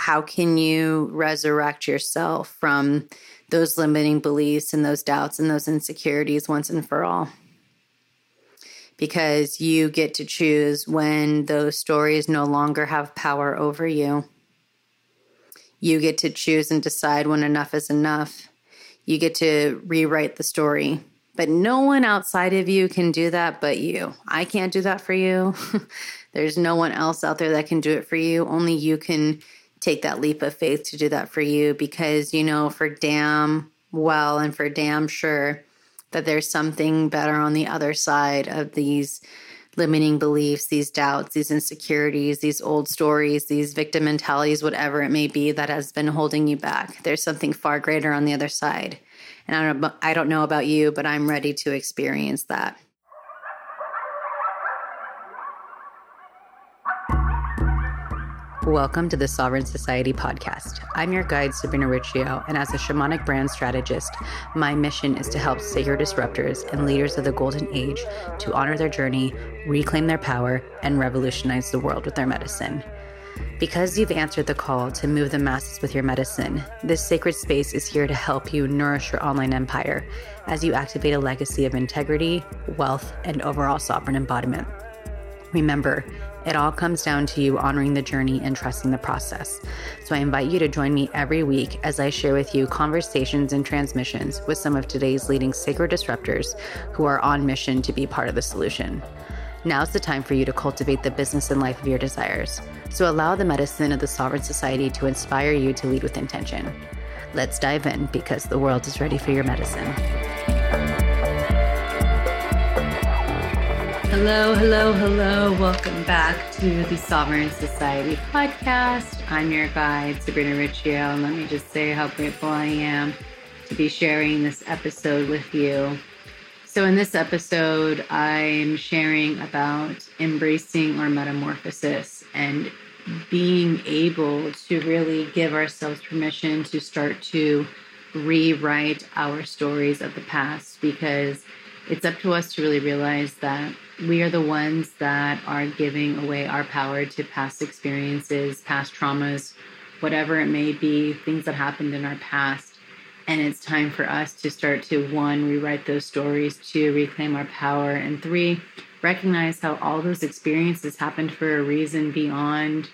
how can you resurrect yourself from those limiting beliefs and those doubts and those insecurities once and for all? Because you get to choose when those stories no longer have power over you. You get to choose and decide when enough is enough. You get to rewrite the story. But no one outside of you can do that but you. I can't do that for you. There's no one else out there that can do it for you. Only you can take that leap of faith to do that for you because you know for damn well and for damn sure that there's something better on the other side of these limiting beliefs, these doubts, these insecurities, these old stories, these victim mentalities, whatever it may be that has been holding you back. There's something far greater on the other side. And I don't, I don't know about you, but I'm ready to experience that. Welcome to the Sovereign Society podcast. I'm your guide, Sabrina Riccio, and as a shamanic brand strategist, my mission is to help sacred disruptors and leaders of the golden age to honor their journey, reclaim their power, and revolutionize the world with their medicine. Because you've answered the call to move the masses with your medicine, this sacred space is here to help you nourish your online empire as you activate a legacy of integrity, wealth, and overall sovereign embodiment. Remember, it all comes down to you honoring the journey and trusting the process. So I invite you to join me every week as I share with you conversations and transmissions with some of today's leading sacred disruptors who are on mission to be part of the solution. Now's the time for you to cultivate the business and life of your desires. So allow the medicine of the Sovereign Society to inspire you to lead with intention. Let's dive in because the world is ready for your medicine. Hello, hello, hello. Welcome back to the Sovereign Society podcast. I'm your guide, Sabrina Riccio, and let me just say how grateful I am to be sharing this episode with you. So, in this episode, I'm sharing about embracing our metamorphosis and being able to really give ourselves permission to start to rewrite our stories of the past because it's up to us to really realize that we are the ones that are giving away our power to past experiences, past traumas, whatever it may be, things that happened in our past. And it's time for us to start to one, rewrite those stories, two, reclaim our power, and three, recognize how all those experiences happened for a reason beyond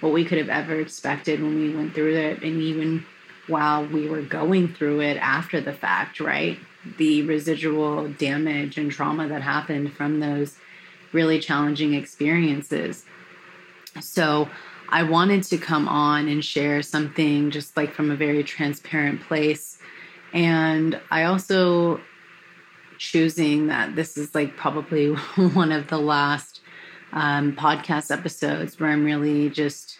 what we could have ever expected when we went through it, and even while we were going through it after the fact, right? The residual damage and trauma that happened from those really challenging experiences. So, I wanted to come on and share something just like from a very transparent place. And I also choosing that this is like probably one of the last um, podcast episodes where I'm really just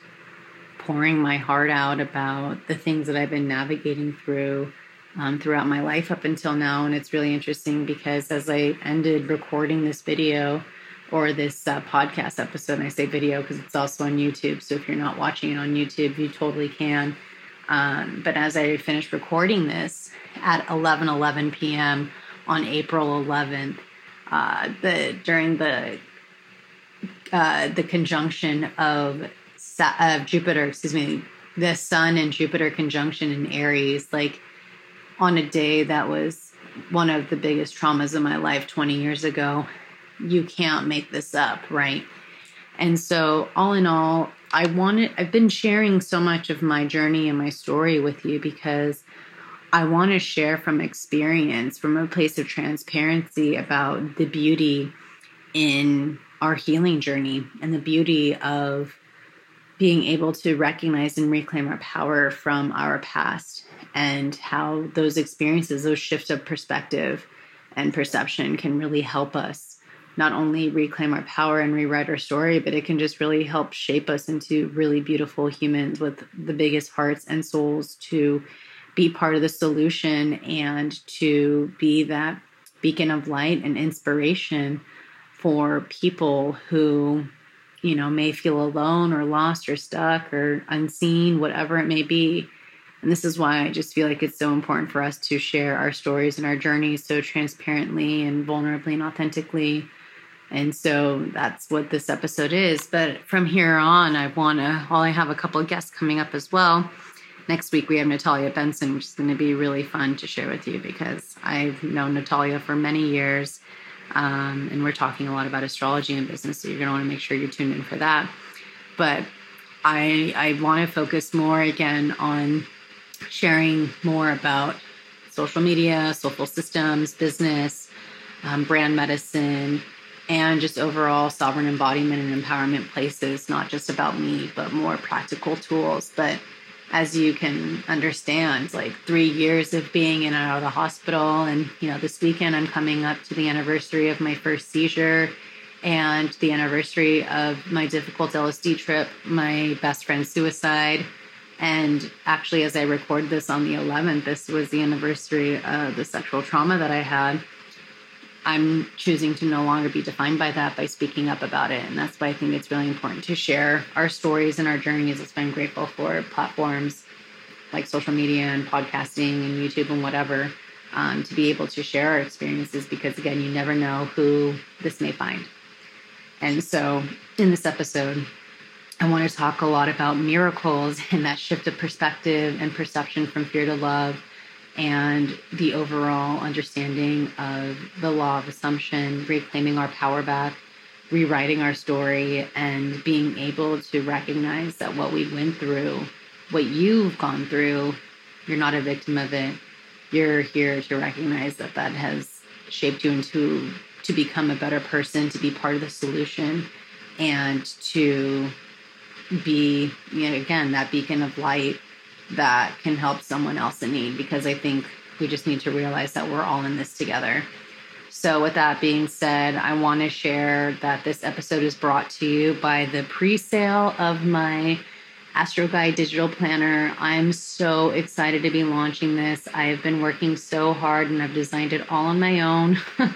pouring my heart out about the things that I've been navigating through um, throughout my life up until now. And it's really interesting because as I ended recording this video or this uh, podcast episode, and I say video because it's also on YouTube. So if you're not watching it on YouTube, you totally can. Um, but as I finished recording this at 11 11 p.m. on April 11th, uh, the during the uh, the conjunction of of Jupiter, excuse me, the Sun and Jupiter conjunction in Aries, like on a day that was one of the biggest traumas of my life 20 years ago. You can't make this up, right? And so, all in all, I wanted, I've been sharing so much of my journey and my story with you because I want to share from experience, from a place of transparency about the beauty in our healing journey and the beauty of being able to recognize and reclaim our power from our past and how those experiences, those shifts of perspective and perception can really help us not only reclaim our power and rewrite our story, but it can just really help shape us into really beautiful humans with the biggest hearts and souls to be part of the solution and to be that beacon of light and inspiration for people who you know may feel alone or lost or stuck or unseen whatever it may be and this is why I just feel like it's so important for us to share our stories and our journeys so transparently and vulnerably and authentically And so that's what this episode is. But from here on, I want to, while I have a couple of guests coming up as well, next week we have Natalia Benson, which is going to be really fun to share with you because I've known Natalia for many years. Um, and we're talking a lot about astrology and business. So you're going to want to make sure you're tuned in for that. But I, I want to focus more again on sharing more about social media, social systems, business, um, brand medicine, and just overall sovereign embodiment and empowerment places, not just about me, but more practical tools. But as you can understand, like three years of being in and out of the hospital. And, you know, this weekend I'm coming up to the anniversary of my first seizure and the anniversary of my difficult LSD trip, my best friend's suicide. And actually, as I record this on the 11th, this was the anniversary of the sexual trauma that I had. I'm choosing to no longer be defined by that by speaking up about it. And that's why I think it's really important to share our stories and our journeys. It's been grateful for platforms like social media and podcasting and YouTube and whatever um, to be able to share our experiences because, again, you never know who this may find. And so in this episode, I want to talk a lot about miracles and that shift of perspective and perception from fear to love and the overall understanding of the law of assumption, reclaiming our power back, rewriting our story, and being able to recognize that what we went through, what you've gone through, you're not a victim of it. You're here to recognize that that has shaped you into to become a better person, to be part of the solution, and to be, you know, again, that beacon of light that can help someone else in need because I think we just need to realize that we're all in this together. So, with that being said, I want to share that this episode is brought to you by the pre sale of my Astro Guide digital planner. I'm so excited to be launching this. I have been working so hard and I've designed it all on my own.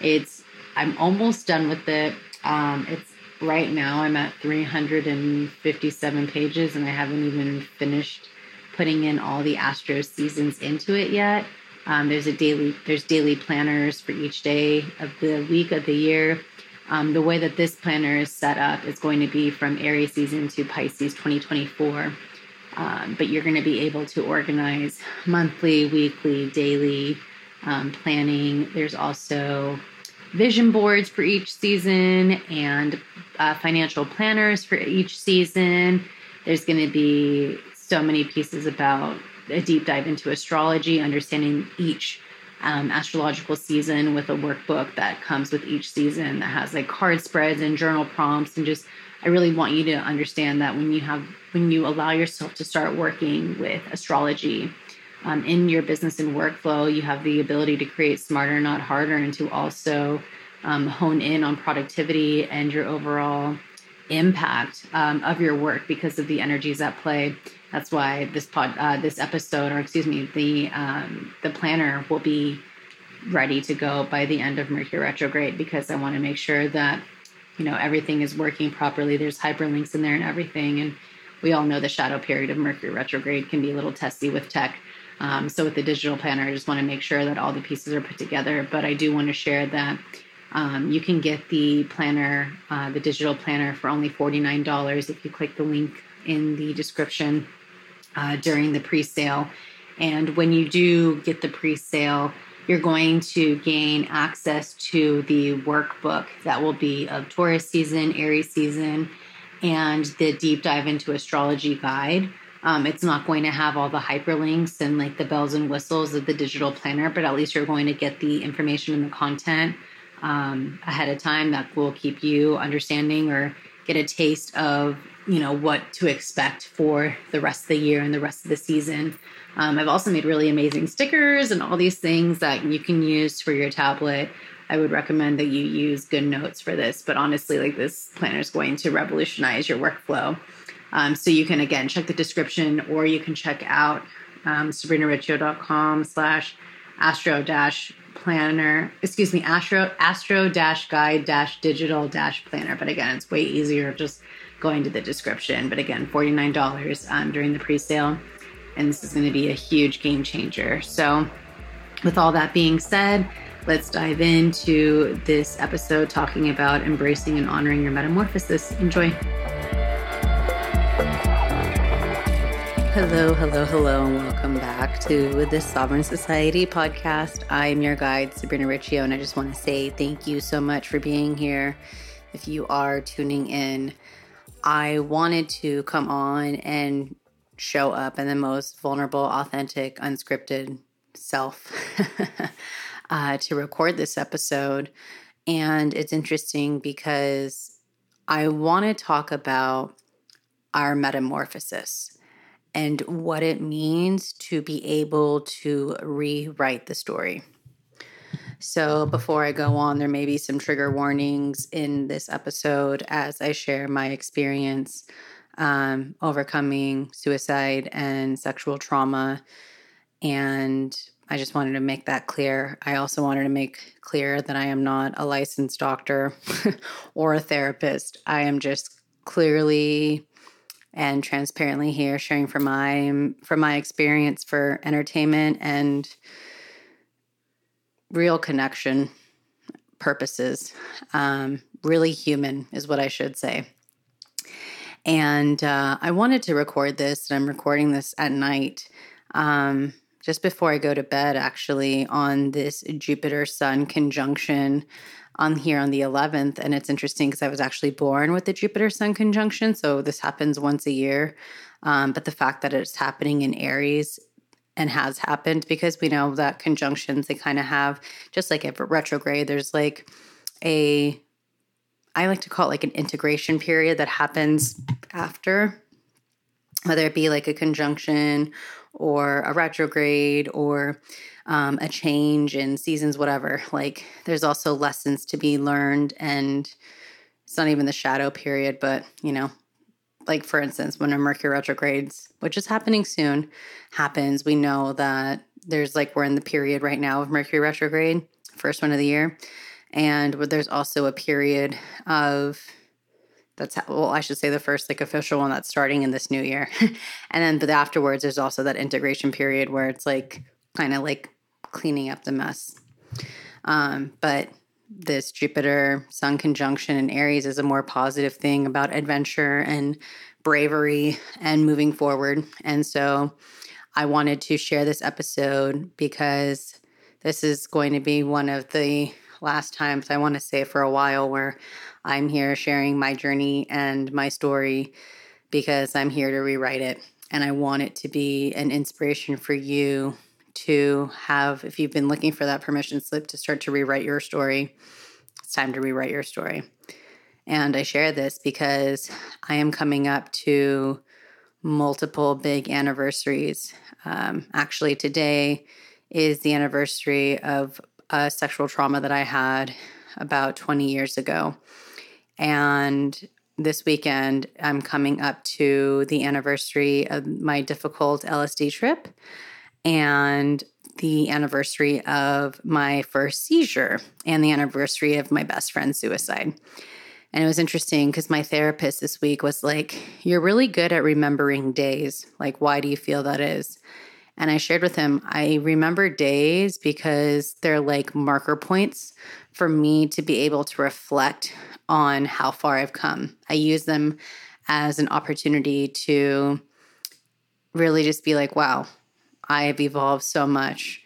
it's, I'm almost done with it. Um, it's right now, I'm at 357 pages and I haven't even finished putting in all the Astro seasons into it yet. Um, there's a daily there's daily planners for each day of the week of the year. Um, the way that this planner is set up is going to be from Aries season to Pisces 2024. Um, but you're going to be able to organize monthly, weekly, daily um, planning. There's also vision boards for each season and uh, financial planners for each season. There's going to be so many pieces about a deep dive into astrology, understanding each um, astrological season with a workbook that comes with each season that has like card spreads and journal prompts and just I really want you to understand that when you have when you allow yourself to start working with astrology um, in your business and workflow, you have the ability to create smarter, not harder, and to also um, hone in on productivity and your overall impact um, of your work because of the energies at play. That's why this pod, uh, this episode, or excuse me, the um, the planner will be ready to go by the end of Mercury retrograde because I want to make sure that you know everything is working properly. There's hyperlinks in there and everything, and we all know the shadow period of Mercury retrograde can be a little testy with tech. Um, so with the digital planner, I just want to make sure that all the pieces are put together. But I do want to share that um, you can get the planner, uh, the digital planner, for only $49 if you click the link in the description uh, during the pre sale. And when you do get the pre sale, you're going to gain access to the workbook that will be of Taurus season, Aries season, and the deep dive into astrology guide. Um, it's not going to have all the hyperlinks and like the bells and whistles of the digital planner, but at least you're going to get the information and the content um, ahead of time that will keep you understanding or get a taste of you know what to expect for the rest of the year and the rest of the season. Um, I've also made really amazing stickers and all these things that you can use for your tablet. I would recommend that you use GoodNotes for this, but honestly, like this planner is going to revolutionize your workflow. Um, so you can again check the description, or you can check out um, sabrinariccio.com slash astro dash planner, excuse me, astro astro dash guide dash digital dash planner. But again, it's way easier just going to the description. But again, $49 um, during the pre sale. And this is going to be a huge game changer. So, with all that being said, let's dive into this episode talking about embracing and honoring your metamorphosis. Enjoy. Hello, hello, hello, and welcome back to the Sovereign Society podcast. I'm your guide, Sabrina Riccio, and I just want to say thank you so much for being here. If you are tuning in, I wanted to come on and show up in the most vulnerable, authentic, unscripted self uh, to record this episode. And it's interesting because I want to talk about our metamorphosis and what it means to be able to rewrite the story. So, before I go on, there may be some trigger warnings in this episode as I share my experience um, overcoming suicide and sexual trauma. And I just wanted to make that clear. I also wanted to make clear that I am not a licensed doctor or a therapist. I am just clearly and transparently here sharing from my from my experience for entertainment and real connection purposes. Um, really human is what i should say. And uh, i wanted to record this and i'm recording this at night um, just before i go to bed actually on this jupiter sun conjunction on here on the 11th. And it's interesting because I was actually born with the Jupiter Sun conjunction. So this happens once a year. Um, but the fact that it's happening in Aries and has happened because we know that conjunctions, they kind of have, just like if retrograde, there's like a, I like to call it like an integration period that happens after, whether it be like a conjunction or a retrograde or um, a change in seasons, whatever. Like there's also lessons to be learned, and it's not even the shadow period, but you know, like for instance, when a Mercury retrogrades, which is happening soon, happens, we know that there's like we're in the period right now of Mercury retrograde, first one of the year, and there's also a period of that's well i should say the first like official one that's starting in this new year and then but afterwards there's also that integration period where it's like kind of like cleaning up the mess. Um, but this Jupiter Sun conjunction in Aries is a more positive thing about adventure and bravery and moving forward. And so I wanted to share this episode because this is going to be one of the last times I want to say for a while where I'm here sharing my journey and my story because I'm here to rewrite it. And I want it to be an inspiration for you to have, if you've been looking for that permission slip to start to rewrite your story, it's time to rewrite your story. And I share this because I am coming up to multiple big anniversaries. Um, actually, today is the anniversary of a sexual trauma that I had about 20 years ago. And this weekend, I'm coming up to the anniversary of my difficult LSD trip and the anniversary of my first seizure and the anniversary of my best friend's suicide. And it was interesting because my therapist this week was like, You're really good at remembering days. Like, why do you feel that is? And I shared with him, I remember days because they're like marker points for me to be able to reflect on how far I've come. I use them as an opportunity to really just be like, wow, I have evolved so much,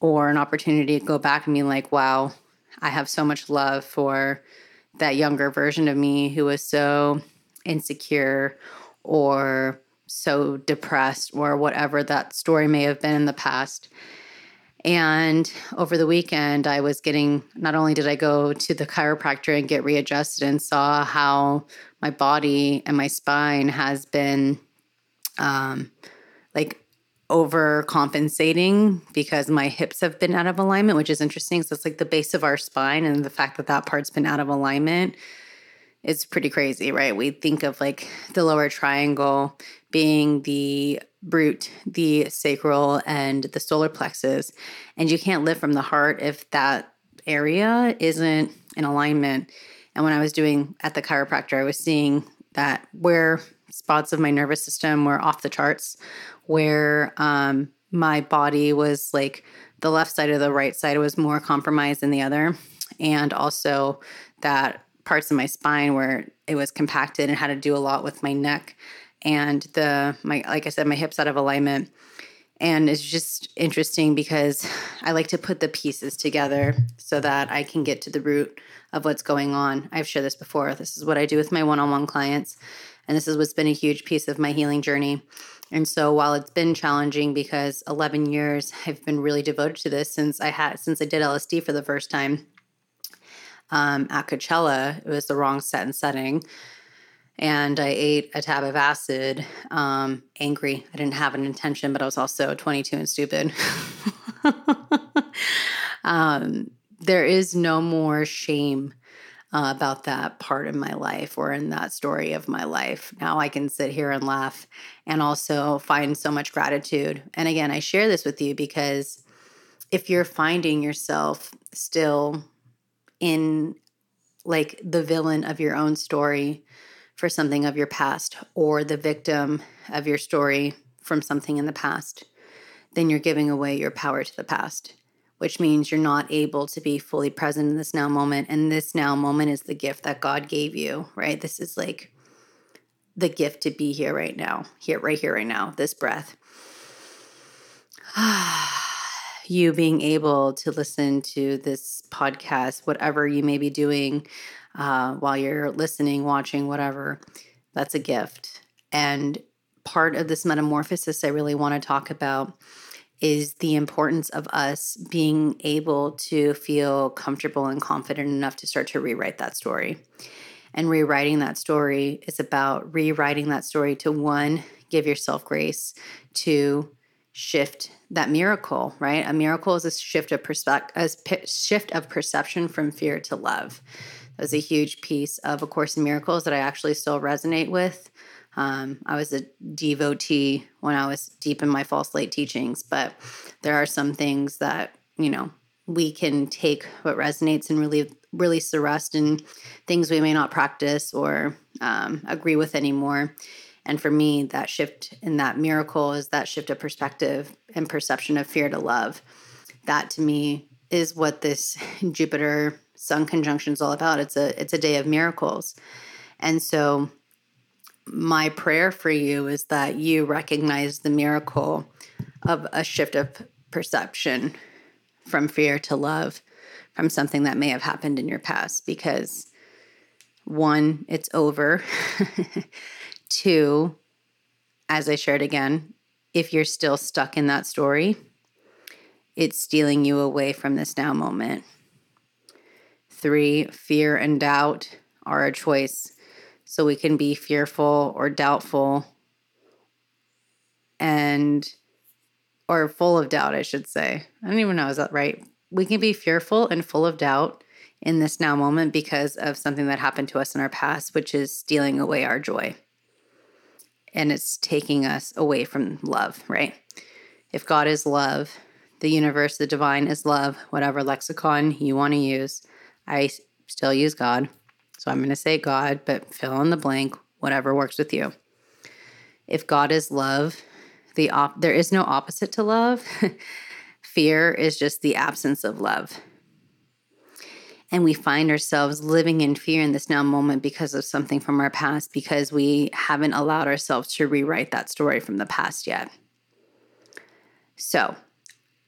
or an opportunity to go back and be like, wow, I have so much love for that younger version of me who was so insecure or so depressed or whatever that story may have been in the past. And over the weekend, I was getting not only did I go to the chiropractor and get readjusted and saw how my body and my spine has been um, like overcompensating because my hips have been out of alignment, which is interesting. So it's like the base of our spine, and the fact that that part's been out of alignment is pretty crazy, right? We think of like the lower triangle being the root, the sacral, and the solar plexus. And you can't live from the heart if that area isn't in alignment. And when I was doing at the chiropractor, I was seeing that where spots of my nervous system were off the charts where um, my body was like the left side of the right side was more compromised than the other. And also that parts of my spine where it was compacted and had to do a lot with my neck and the my like I said, my hips out of alignment. And it's just interesting because I like to put the pieces together so that I can get to the root of what's going on. I've shared this before. This is what I do with my one on one clients. And this is what's been a huge piece of my healing journey. And so while it's been challenging because 11 years I've been really devoted to this since I had since I did LSD for the first time um, at Coachella, it was the wrong set and setting. And I ate a tab of acid, um, angry. I didn't have an intention, but I was also 22 and stupid. um, there is no more shame uh, about that part of my life or in that story of my life. Now I can sit here and laugh and also find so much gratitude. And again, I share this with you because if you're finding yourself still in like the villain of your own story for something of your past or the victim of your story from something in the past, then you're giving away your power to the past which means you're not able to be fully present in this now moment. And this now moment is the gift that God gave you, right? This is like the gift to be here right now, here, right here, right now, this breath. you being able to listen to this podcast, whatever you may be doing uh, while you're listening, watching, whatever, that's a gift. And part of this metamorphosis I really want to talk about is the importance of us being able to feel comfortable and confident enough to start to rewrite that story. And rewriting that story is about rewriting that story to one, give yourself grace, to shift that miracle, right? A miracle is a shift of perspective, a shift of perception from fear to love. That was a huge piece of A Course in Miracles that I actually still resonate with. Um, I was a devotee when I was deep in my false light teachings, but there are some things that, you know, we can take what resonates and really release the rest and things we may not practice or um, agree with anymore. And for me, that shift in that miracle is that shift of perspective and perception of fear to love. That to me is what this Jupiter Sun conjunction is all about. It's a it's a day of miracles. And so my prayer for you is that you recognize the miracle of a shift of perception from fear to love from something that may have happened in your past because one, it's over. Two, as I shared again, if you're still stuck in that story, it's stealing you away from this now moment. Three, fear and doubt are a choice so we can be fearful or doubtful and or full of doubt, I should say. I don't even know, is that right? We can be fearful and full of doubt in this now moment because of something that happened to us in our past, which is stealing away our joy. And it's taking us away from love, right? If God is love, the universe, the divine is love, whatever lexicon you want to use, I still use God. So I'm going to say God, but fill in the blank, whatever works with you. If God is love, the op- there is no opposite to love. Fear is just the absence of love. And we find ourselves living in fear in this now moment because of something from our past, because we haven't allowed ourselves to rewrite that story from the past yet. So,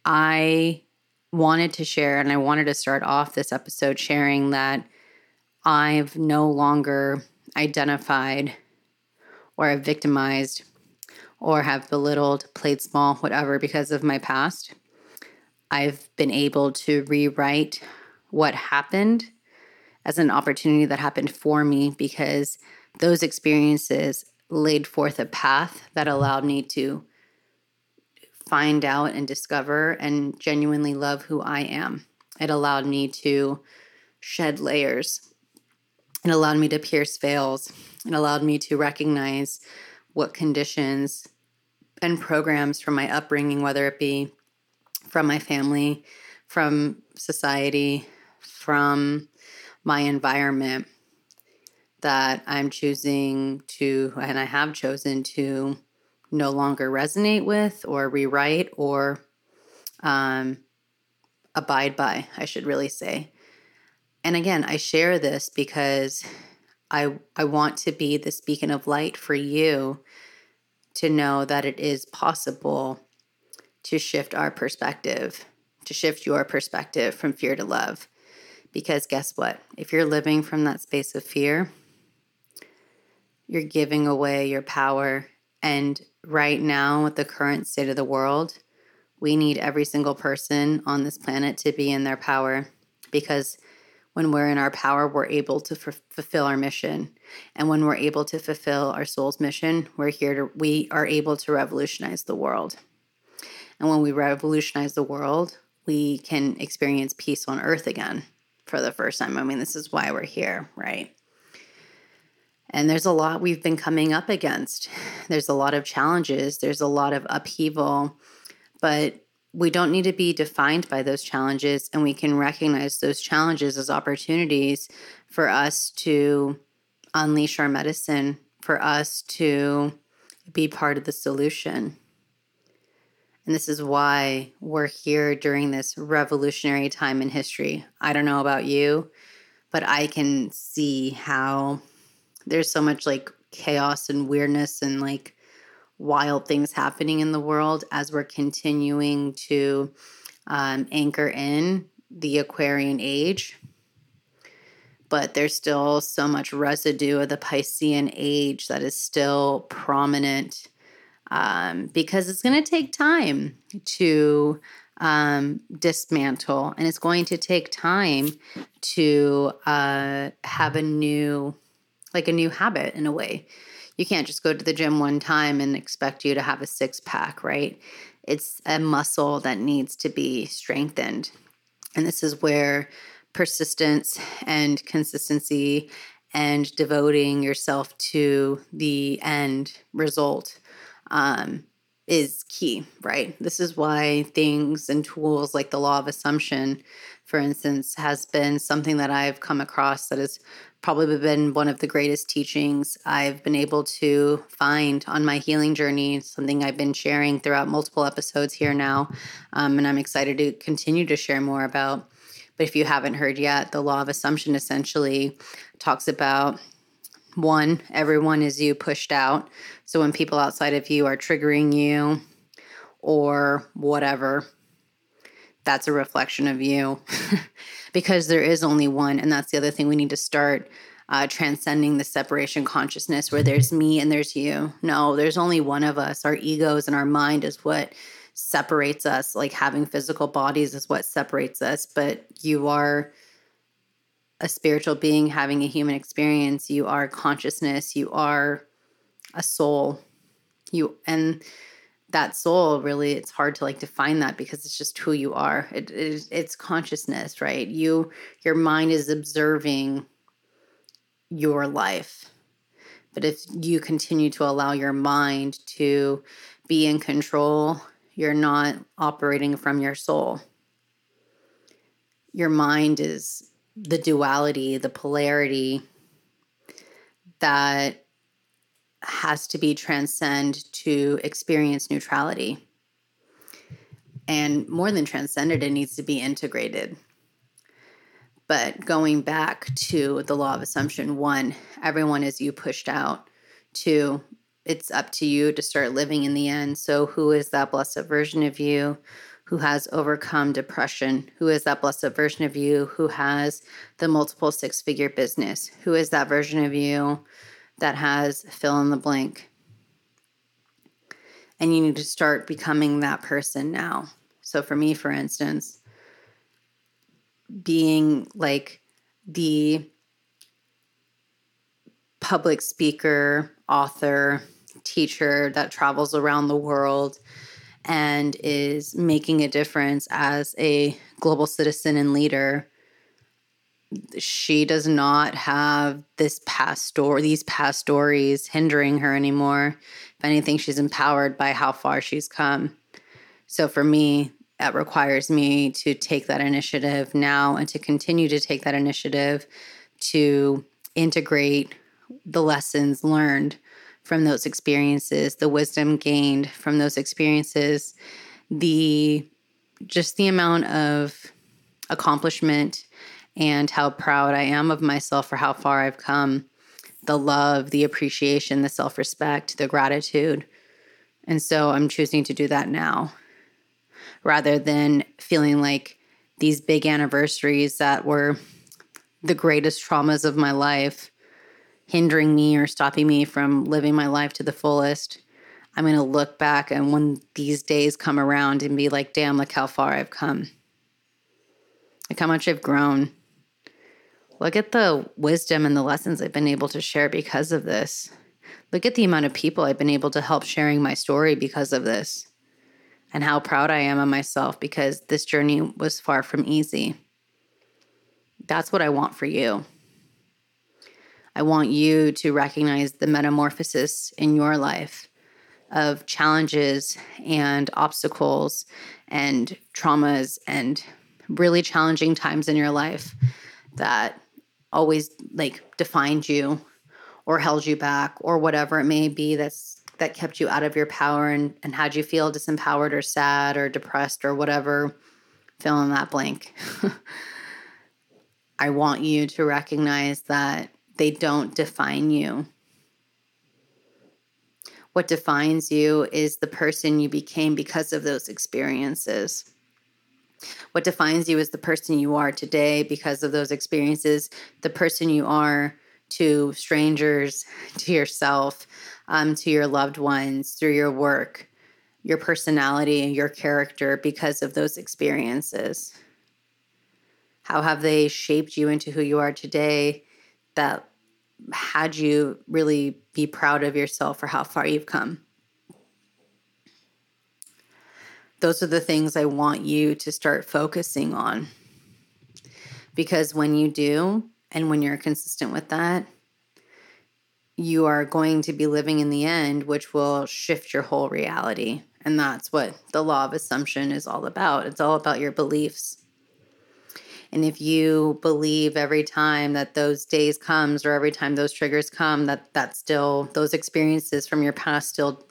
I wanted to share, and I wanted to start off this episode sharing that I've no longer identified or have victimized or have belittled, played small, whatever, because of my past. I've been able to rewrite what happened as an opportunity that happened for me because those experiences laid forth a path that allowed me to find out and discover and genuinely love who I am. It allowed me to shed layers it allowed me to pierce veils. It allowed me to recognize what conditions and programs from my upbringing, whether it be from my family, from society, from my environment, that I'm choosing to, and I have chosen to no longer resonate with or rewrite or um, abide by, I should really say. And again, I share this because I I want to be this beacon of light for you to know that it is possible to shift our perspective, to shift your perspective from fear to love. Because guess what? If you're living from that space of fear, you're giving away your power. And right now, with the current state of the world, we need every single person on this planet to be in their power because when we're in our power, we're able to f- fulfill our mission. And when we're able to fulfill our soul's mission, we're here to, we are able to revolutionize the world. And when we revolutionize the world, we can experience peace on earth again for the first time. I mean, this is why we're here, right? And there's a lot we've been coming up against. There's a lot of challenges, there's a lot of upheaval, but we don't need to be defined by those challenges. And we can recognize those challenges as opportunities for us to unleash our medicine, for us to be part of the solution. And this is why we're here during this revolutionary time in history. I don't know about you, but I can see how there's so much like chaos and weirdness and like wild things happening in the world as we're continuing to um, anchor in the Aquarian age. But there's still so much residue of the Piscean age that is still prominent um, because it's going to take time to um, dismantle and it's going to take time to uh, have a new like a new habit in a way you can't just go to the gym one time and expect you to have a six pack right it's a muscle that needs to be strengthened and this is where persistence and consistency and devoting yourself to the end result um, is key, right? This is why things and tools like the law of assumption, for instance, has been something that I've come across that has probably been one of the greatest teachings I've been able to find on my healing journey, something I've been sharing throughout multiple episodes here now. Um, and I'm excited to continue to share more about. But if you haven't heard yet, the law of assumption essentially talks about one, everyone is you pushed out. So when people outside of you are triggering you or whatever, that's a reflection of you because there is only one. And that's the other thing we need to start uh, transcending the separation consciousness where there's me and there's you. No, there's only one of us. Our egos and our mind is what separates us. Like having physical bodies is what separates us, but you are a spiritual being having a human experience you are consciousness you are a soul you and that soul really it's hard to like define that because it's just who you are. It, it, it's consciousness right? You your mind is observing your life. But if you continue to allow your mind to be in control you're not operating from your soul. Your mind is the duality, the polarity that has to be transcend to experience neutrality. And more than transcended, it needs to be integrated. But going back to the law of assumption one, everyone is you pushed out. Two, it's up to you to start living in the end. So, who is that blessed version of you? who has overcome depression, who is that blessed version of you who has the multiple six figure business, who is that version of you that has fill in the blank. And you need to start becoming that person now. So, for me, for instance, being like the public speaker, author, teacher that travels around the world and is making a difference as a global citizen and leader she does not have this past story these past stories hindering her anymore. If anything she's empowered by how far she's come. So for me that requires me to take that initiative now and to continue to take that initiative to integrate the lessons learned from those experiences, the wisdom gained from those experiences, the just the amount of accomplishment and how proud I am of myself for how far I've come, the love, the appreciation, the self respect, the gratitude. And so I'm choosing to do that now rather than feeling like these big anniversaries that were the greatest traumas of my life hindering me or stopping me from living my life to the fullest. I'm going to look back and when these days come around and be like, damn, look how far I've come. Like how much I've grown. Look at the wisdom and the lessons I've been able to share because of this. Look at the amount of people I've been able to help sharing my story because of this. And how proud I am of myself because this journey was far from easy. That's what I want for you. I want you to recognize the metamorphosis in your life of challenges and obstacles and traumas and really challenging times in your life that always like defined you or held you back or whatever it may be that's that kept you out of your power and, and had you feel disempowered or sad or depressed or whatever fill in that blank i want you to recognize that they don't define you. What defines you is the person you became because of those experiences. What defines you is the person you are today because of those experiences, the person you are to strangers, to yourself, um, to your loved ones, through your work, your personality, and your character because of those experiences. How have they shaped you into who you are today? that had you really be proud of yourself for how far you've come. Those are the things I want you to start focusing on. Because when you do, and when you're consistent with that, you are going to be living in the end, which will shift your whole reality. And that's what the law of assumption is all about. It's all about your beliefs. And if you believe every time that those days comes or every time those triggers come, that that still those experiences from your past still,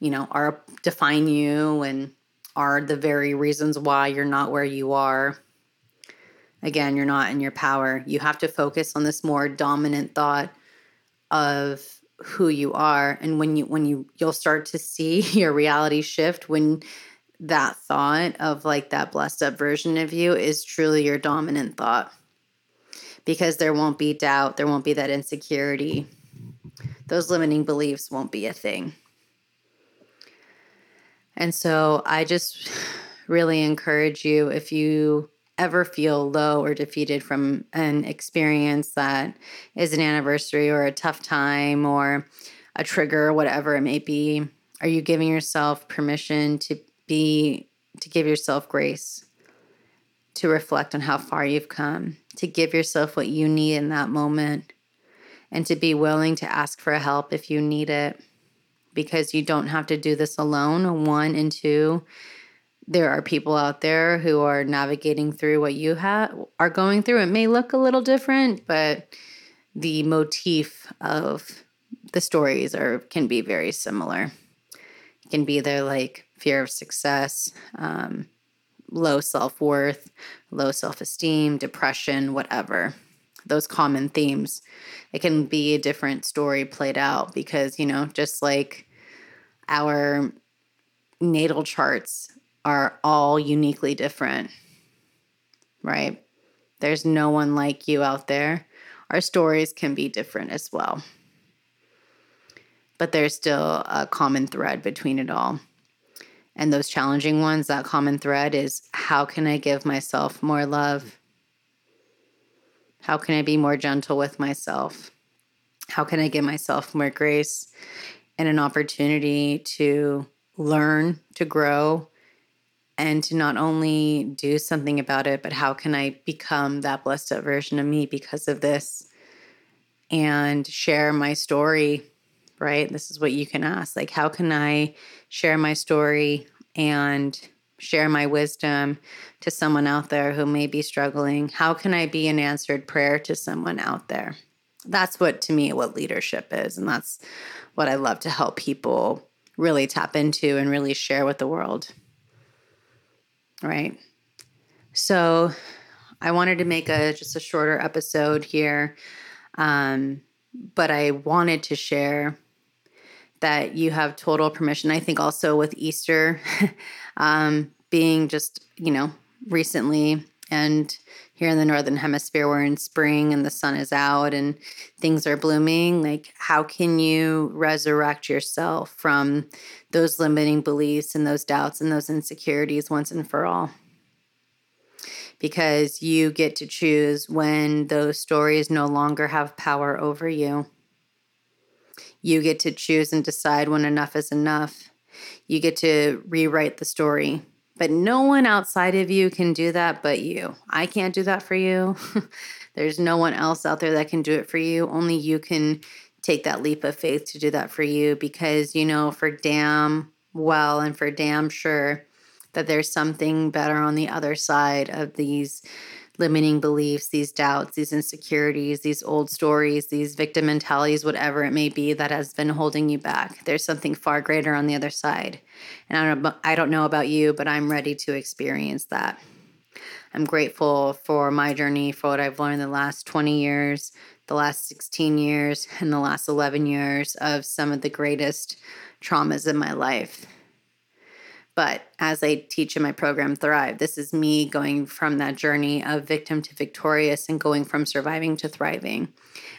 you know, are define you and are the very reasons why you're not where you are. Again, you're not in your power. You have to focus on this more dominant thought of who you are and when you when you you'll start to see your reality shift when that thought of like that blessed up version of you is truly your dominant thought because there won't be doubt, there won't be that insecurity. Those limiting beliefs won't be a thing. And so I just really encourage you if you ever feel low or defeated from an experience that is an anniversary or a tough time or a trigger whatever it may be, are you giving yourself permission to be to give yourself grace, to reflect on how far you've come, to give yourself what you need in that moment, and to be willing to ask for help if you need it, because you don't have to do this alone. One and two, there are people out there who are navigating through what you have are going through. It may look a little different, but the motif of the stories are can be very similar. It can be their like fear of success, um, low self worth, low self esteem, depression, whatever. Those common themes. It can be a different story played out because, you know, just like our natal charts are all uniquely different, right? There's no one like you out there. Our stories can be different as well. But there's still a common thread between it all and those challenging ones, that common thread is how can I give myself more love? How can I be more gentle with myself? How can I give myself more grace and an opportunity to learn, to grow, and to not only do something about it, but how can I become that blessed up version of me because of this and share my story right? This is what you can ask. Like, how can I share my story and share my wisdom to someone out there who may be struggling? How can I be an answered prayer to someone out there? that's what to me what leadership is and that's what I love to help people really tap into and really share with the world. Right? So I wanted to make a just a shorter episode here. Um, but I wanted to share that you have total permission. I think also with Easter um, being just, you know, recently and here in the northern hemisphere we're in spring and the sun is out and things are blooming like how can you resurrect yourself from those limiting beliefs and those doubts and those insecurities once and for all because you get to choose when those stories no longer have power over you you get to choose and decide when enough is enough you get to rewrite the story but no one outside of you can do that but you. I can't do that for you. There's no one else out there that can do it for you. Only you can take that leap of faith to do that for you because you know for damn well and for damn sure that there's something better on the other side of these limiting beliefs, these doubts, these insecurities, these old stories, these victim mentalities, whatever it may be that has been holding you back. There's something far greater on the other side. And I don't, I don't know about you, but I'm ready to experience that. I'm grateful for my journey, for what I've learned the last 20 years, the last 16 years, and the last 11 years of some of the greatest traumas in my life. But as I teach in my program, Thrive, this is me going from that journey of victim to victorious and going from surviving to thriving.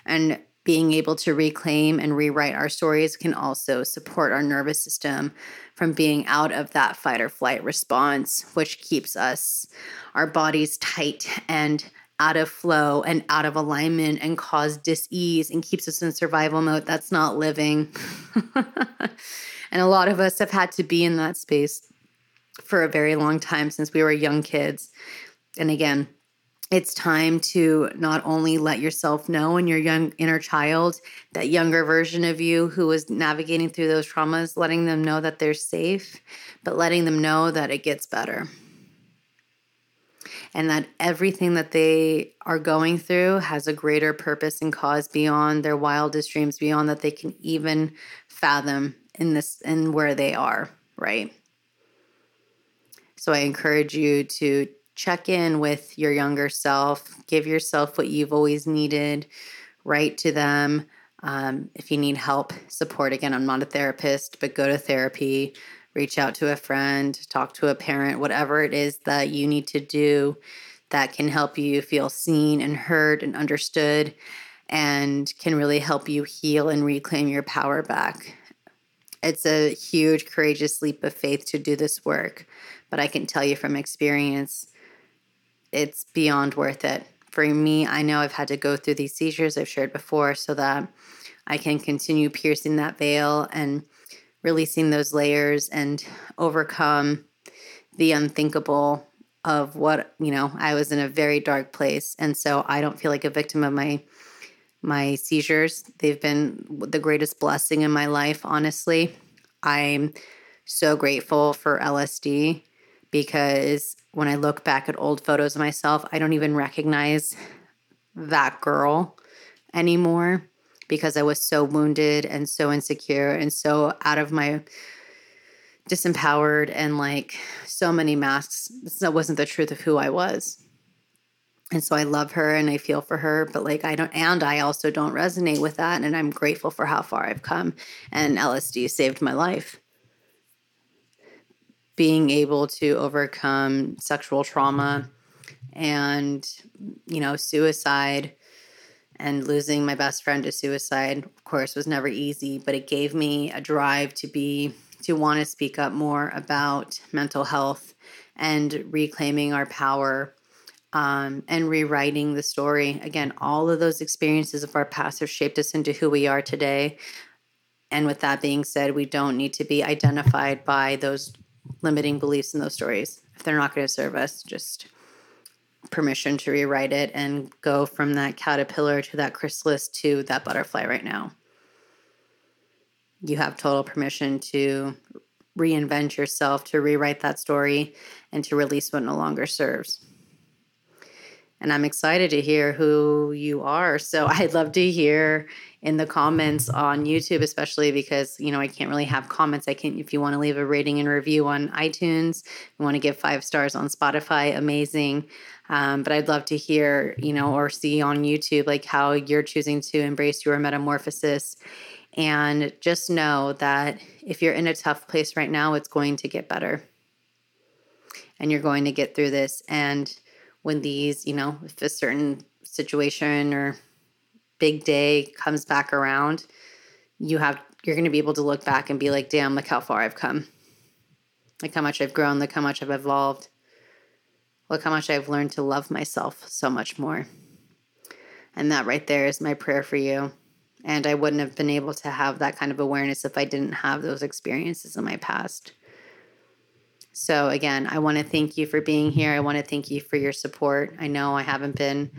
And being able to reclaim and rewrite our stories can also support our nervous system from being out of that fight or flight response, which keeps us, our bodies tight and out of flow and out of alignment and cause dis-ease and keeps us in survival mode. That's not living. And a lot of us have had to be in that space for a very long time since we were young kids. And again, it's time to not only let yourself know and your young inner child, that younger version of you who was navigating through those traumas, letting them know that they're safe, but letting them know that it gets better. And that everything that they are going through has a greater purpose and cause beyond their wildest dreams, beyond that they can even fathom in this and where they are, right? So I encourage you to check in with your younger self, give yourself what you've always needed, write to them. Um, if you need help, support, again, I'm not a therapist, but go to therapy, reach out to a friend, talk to a parent, whatever it is that you need to do that can help you feel seen and heard and understood and can really help you heal and reclaim your power back. It's a huge, courageous leap of faith to do this work, but I can tell you from experience, it's beyond worth it. For me, I know I've had to go through these seizures I've shared before so that I can continue piercing that veil and releasing those layers and overcome the unthinkable of what, you know, I was in a very dark place. And so I don't feel like a victim of my my seizures. They've been the greatest blessing in my life, honestly. I'm so grateful for LSD because when I look back at old photos of myself, I don't even recognize that girl anymore because I was so wounded and so insecure and so out of my disempowered and like so many masks. That wasn't the truth of who I was and so I love her and I feel for her, but like I don't, and I also don't resonate with that. And I'm grateful for how far I've come. And LSD saved my life. Being able to overcome sexual trauma and, you know, suicide and losing my best friend to suicide, of course, was never easy, but it gave me a drive to be, to want to speak up more about mental health and reclaiming our power um, and rewriting the story. Again, all of those experiences of our past have shaped us into who we are today. And with that being said, we don't need to be identified by those limiting beliefs in those stories. If they're not going to serve us, just permission to rewrite it and go from that caterpillar to that chrysalis to that butterfly right now. You have total permission to reinvent yourself, to rewrite that story, and to release what no longer serves. And I'm excited to hear who you are. So I'd love to hear in the comments on YouTube, especially because, you know, I can't really have comments. I can, if you want to leave a rating and review on iTunes, you want to give five stars on Spotify, amazing. Um, but I'd love to hear, you know, or see on YouTube, like how you're choosing to embrace your metamorphosis. And just know that if you're in a tough place right now, it's going to get better. And you're going to get through this. And when these, you know, if a certain situation or big day comes back around, you have you're going to be able to look back and be like, "Damn, look how far I've come. Look how much I've grown. Look how much I've evolved. Look how much I've learned to love myself so much more." And that right there is my prayer for you. And I wouldn't have been able to have that kind of awareness if I didn't have those experiences in my past. So, again, I want to thank you for being here. I want to thank you for your support. I know I haven't been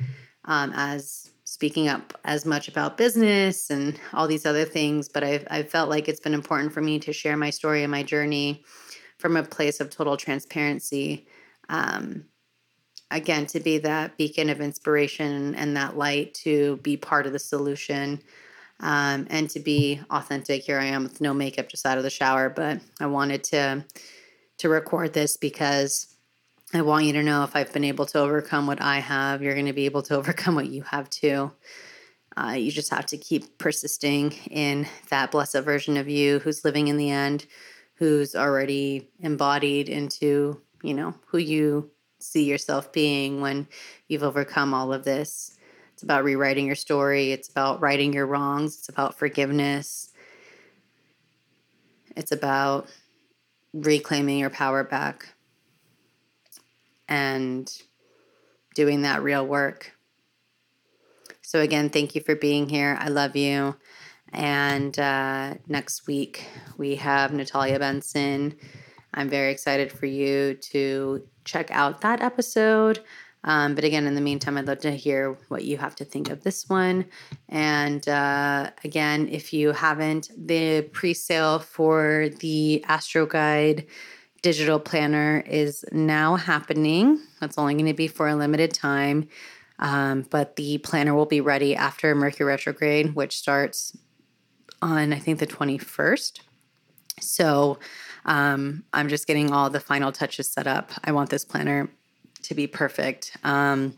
um, as speaking up as much about business and all these other things, but I've, I've felt like it's been important for me to share my story and my journey from a place of total transparency. Um, again, to be that beacon of inspiration and that light to be part of the solution um, and to be authentic. Here I am with no makeup, just out of the shower, but I wanted to to record this because I want you to know if I've been able to overcome what I have, you're going to be able to overcome what you have too. Uh, you just have to keep persisting in that blessed version of you who's living in the end, who's already embodied into, you know, who you see yourself being when you've overcome all of this. It's about rewriting your story, it's about righting your wrongs, it's about forgiveness, it's about reclaiming your power back and doing that real work. So, again, thank you for being here. I love you. And uh, next week, we have Natalia Benson. I'm very excited for you to check out that episode. Um, but again, in the meantime, I'd love to hear what you have to think of this one. And uh, again, if you haven't, the pre sale for the Astro Guide digital planner is now happening. That's only going to be for a limited time. Um, but the planner will be ready after Mercury retrograde, which starts on, I think, the 21st. So um, I'm just getting all the final touches set up. I want this planner to be perfect. Um,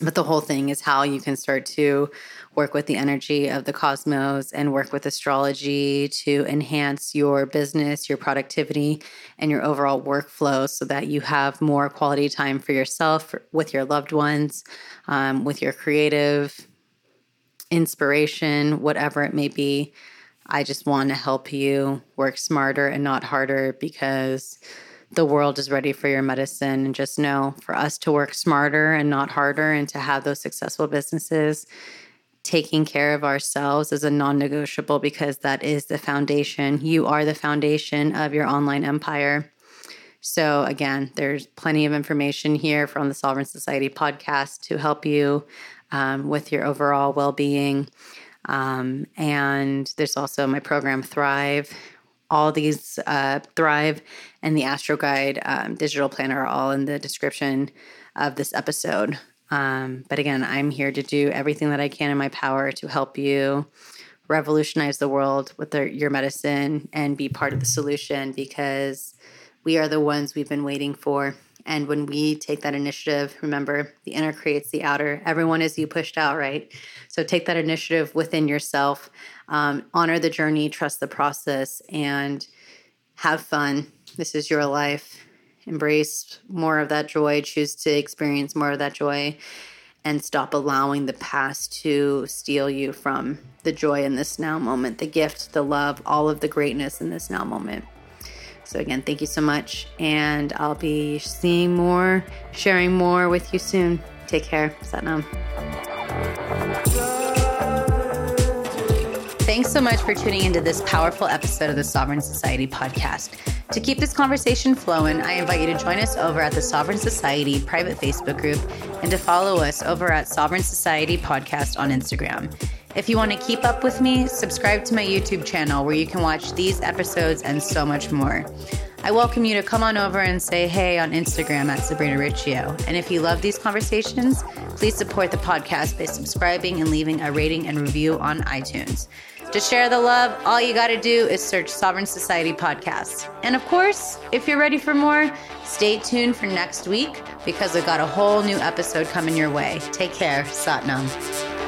but the whole thing is how you can start to work with the energy of the cosmos and work with astrology to enhance your business, your productivity, and your overall workflow so that you have more quality time for yourself, with your loved ones, um, with your creative inspiration, whatever it may be. I just want to help you work smarter and not harder because the world is ready for your medicine. And just know for us to work smarter and not harder and to have those successful businesses, taking care of ourselves is a non negotiable because that is the foundation. You are the foundation of your online empire. So, again, there's plenty of information here from the Sovereign Society podcast to help you um, with your overall well being. Um, and there's also my program Thrive, all these uh, Thrive and the Astro Guide um, digital planner are all in the description of this episode. Um, but again, I'm here to do everything that I can in my power to help you revolutionize the world with your medicine and be part of the solution because we are the ones we've been waiting for. And when we take that initiative, remember the inner creates the outer. Everyone is you pushed out, right? So take that initiative within yourself, um, honor the journey, trust the process, and have fun. This is your life. Embrace more of that joy, choose to experience more of that joy, and stop allowing the past to steal you from the joy in this now moment, the gift, the love, all of the greatness in this now moment. So, again, thank you so much. And I'll be seeing more, sharing more with you soon. Take care. Satnam. Thanks so much for tuning into this powerful episode of the Sovereign Society podcast. To keep this conversation flowing, I invite you to join us over at the Sovereign Society private Facebook group and to follow us over at Sovereign Society Podcast on Instagram. If you want to keep up with me, subscribe to my YouTube channel where you can watch these episodes and so much more. I welcome you to come on over and say hey on Instagram at Sabrina Riccio. And if you love these conversations, please support the podcast by subscribing and leaving a rating and review on iTunes. To share the love, all you got to do is search Sovereign Society Podcast. And of course, if you're ready for more, stay tuned for next week because we've got a whole new episode coming your way. Take care. Satnam.